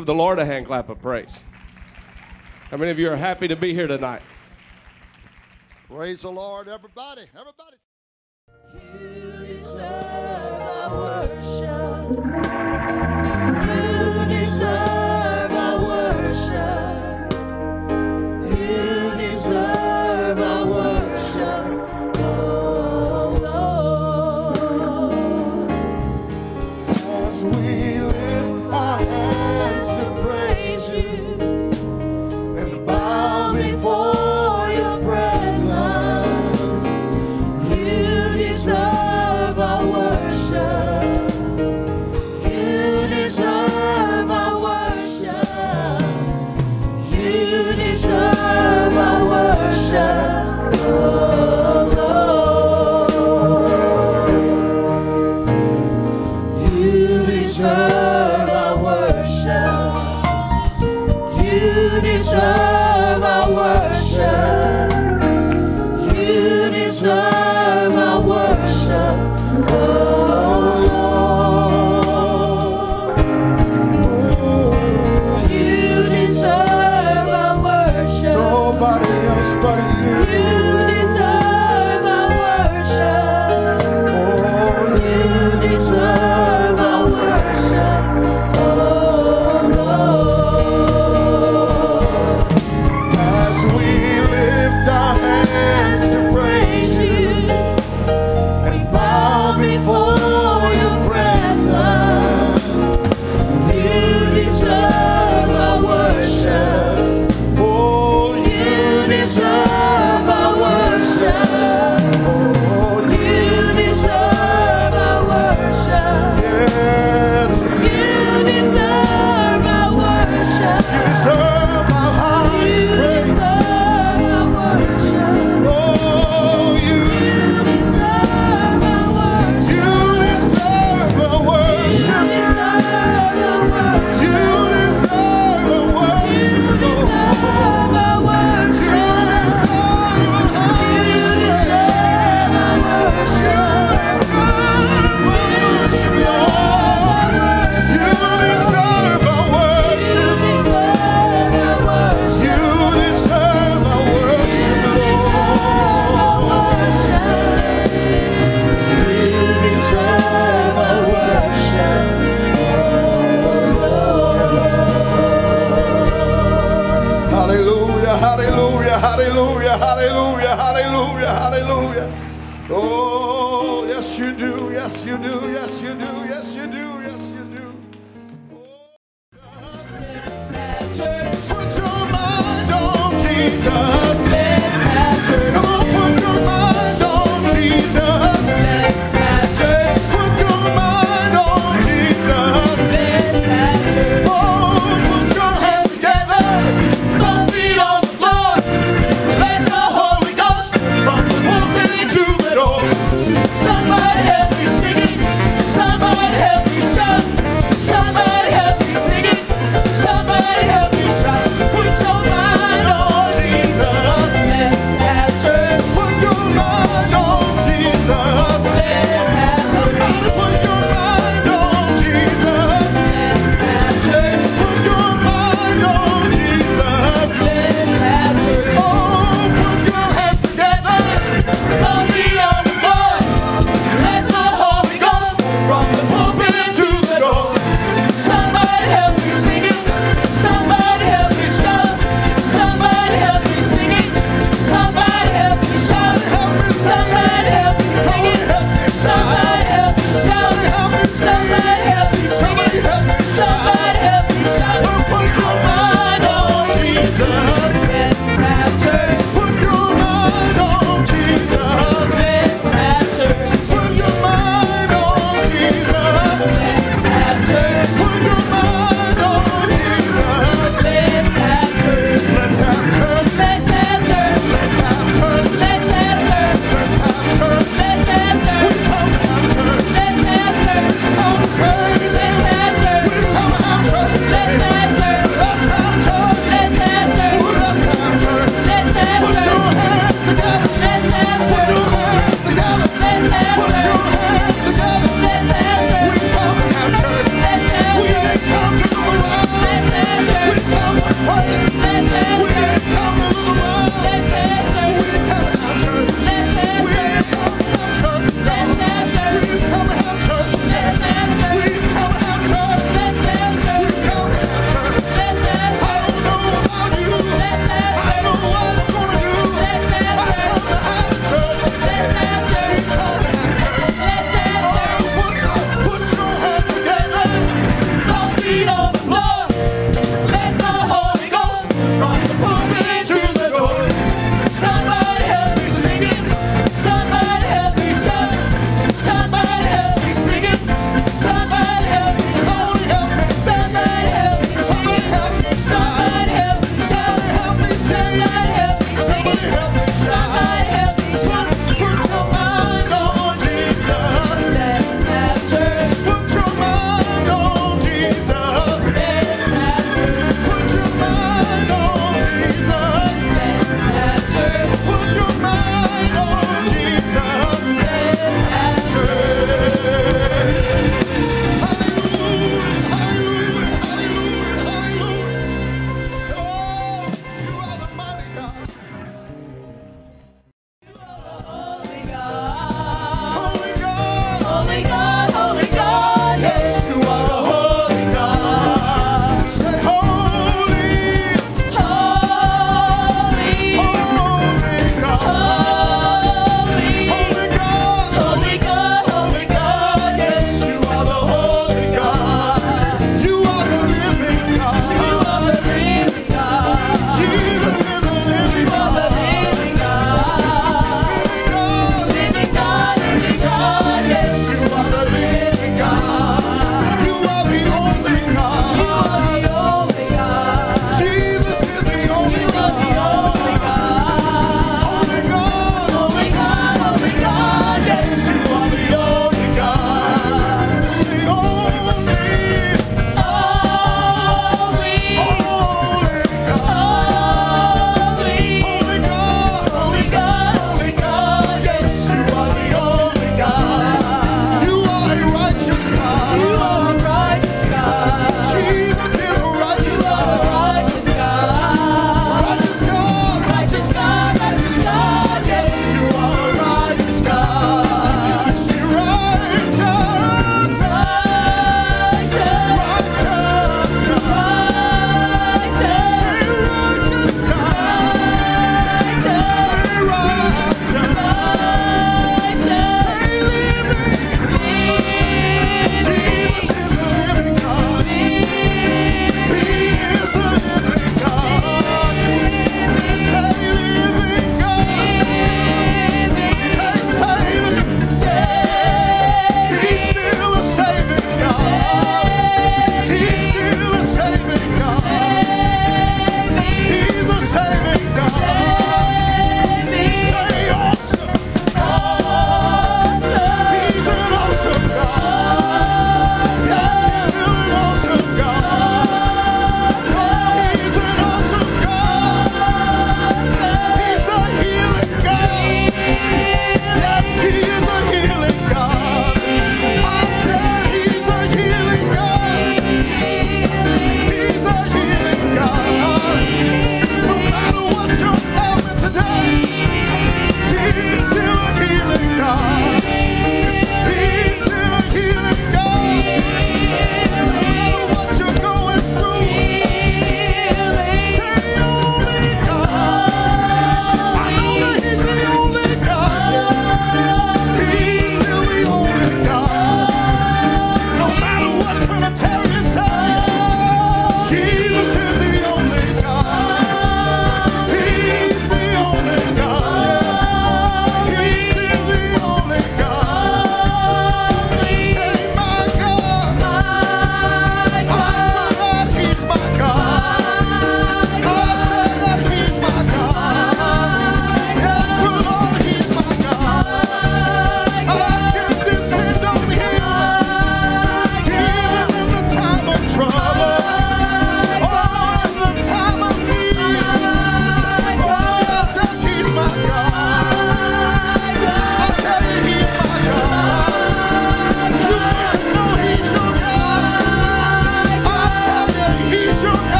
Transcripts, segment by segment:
Give the Lord a hand clap of praise. How many of you are happy to be here tonight? Praise the Lord, everybody. Everybody. You deserve our worship. You deserve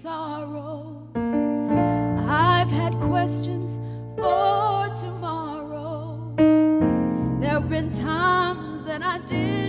sorrows. I've had questions for tomorrow. There have been times that I did.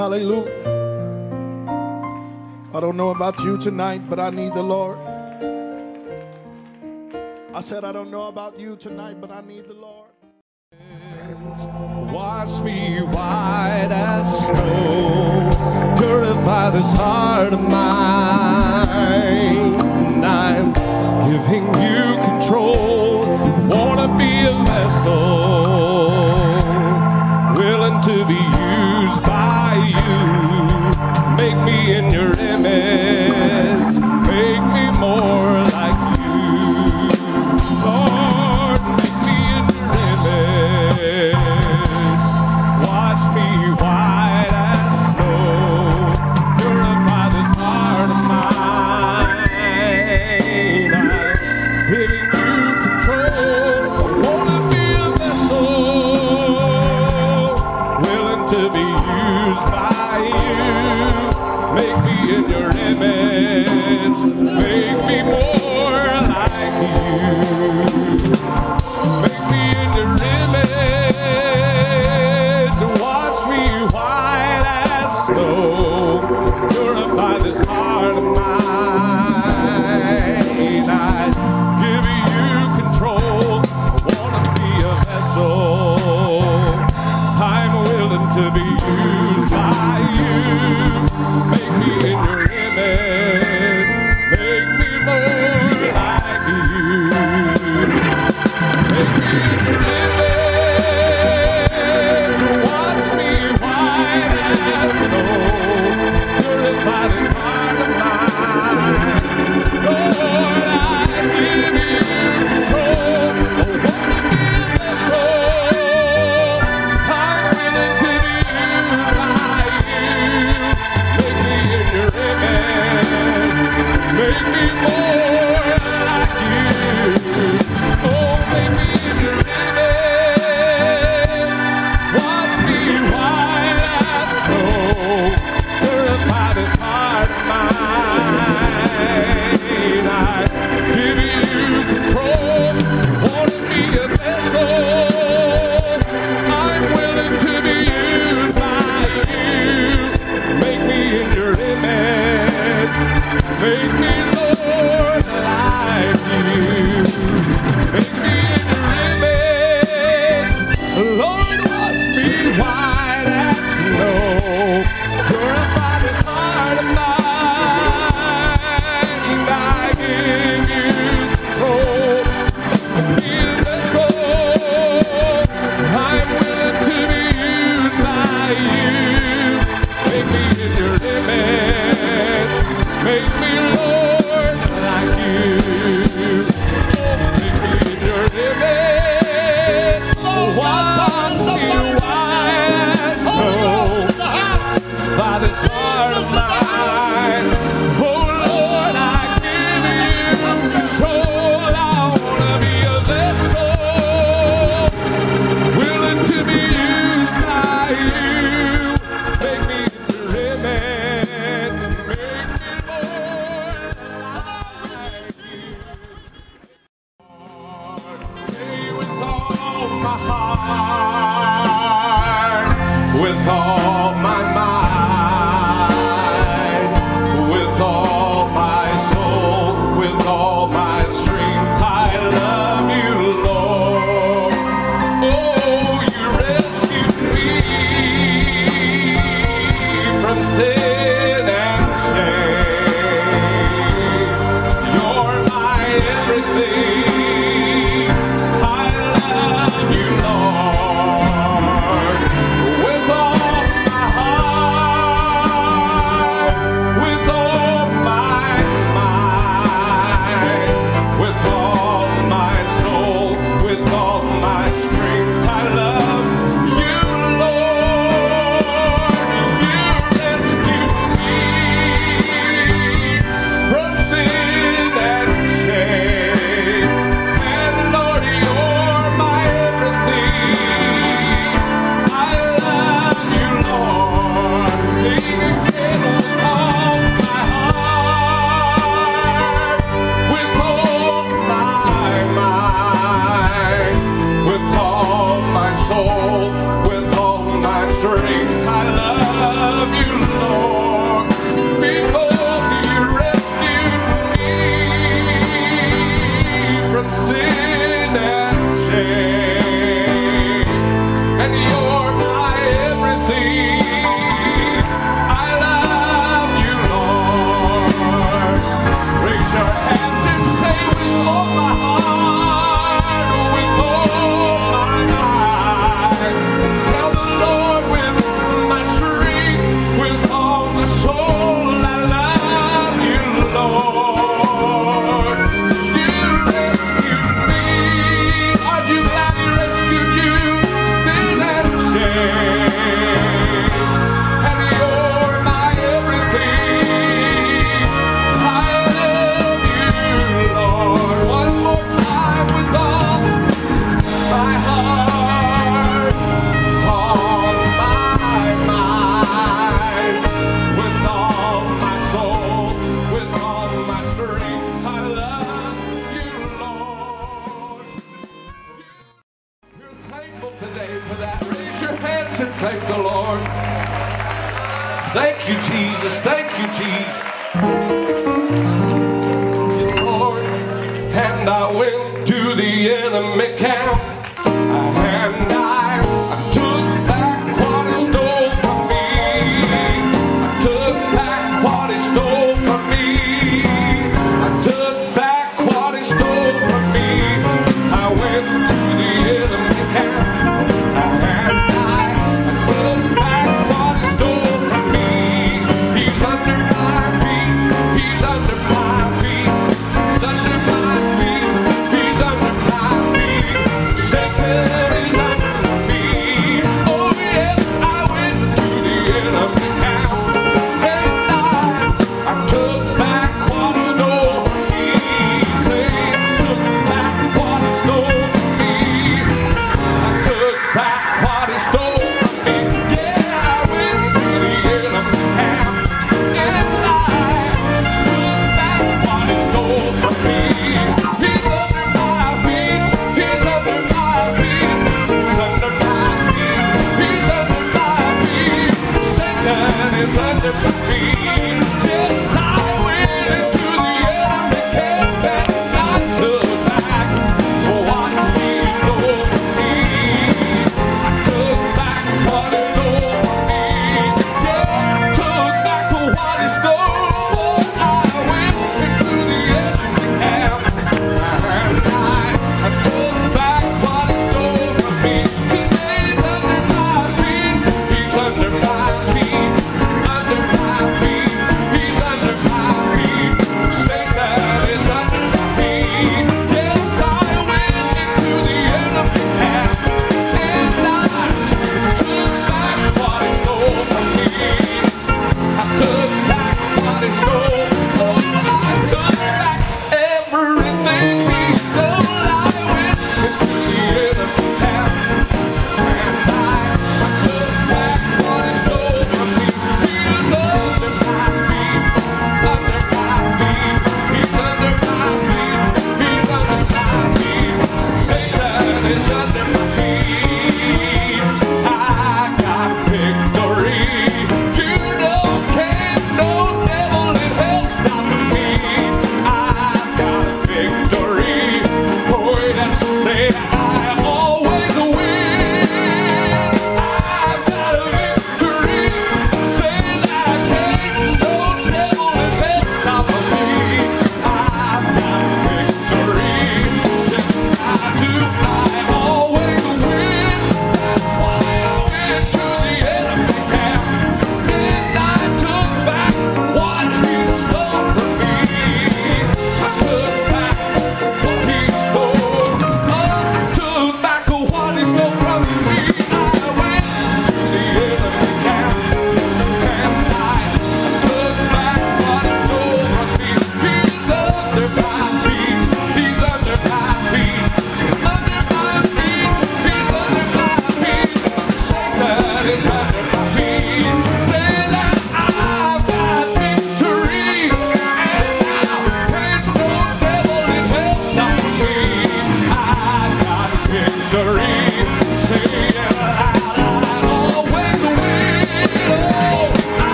Hallelujah. I don't know about you tonight, but I need the Lord. I said, I don't know about you tonight, but I need the Lord. Wash me white as snow, purify this heart of mine. I'm giving you control.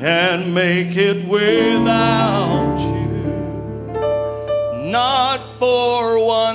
Can't make it without you. Not for one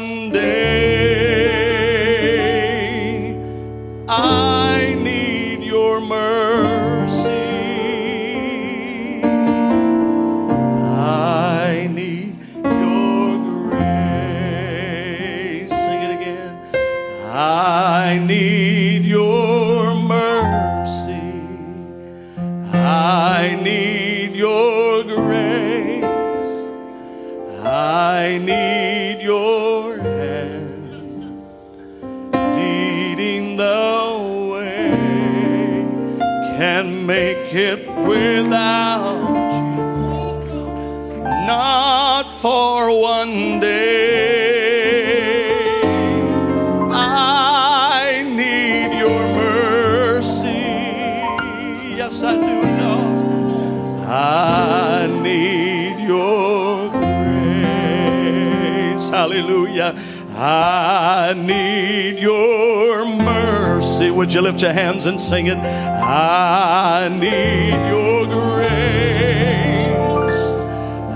Would you lift your hands and sing it? I need your grace.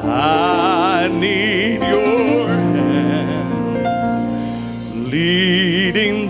I need your hand leading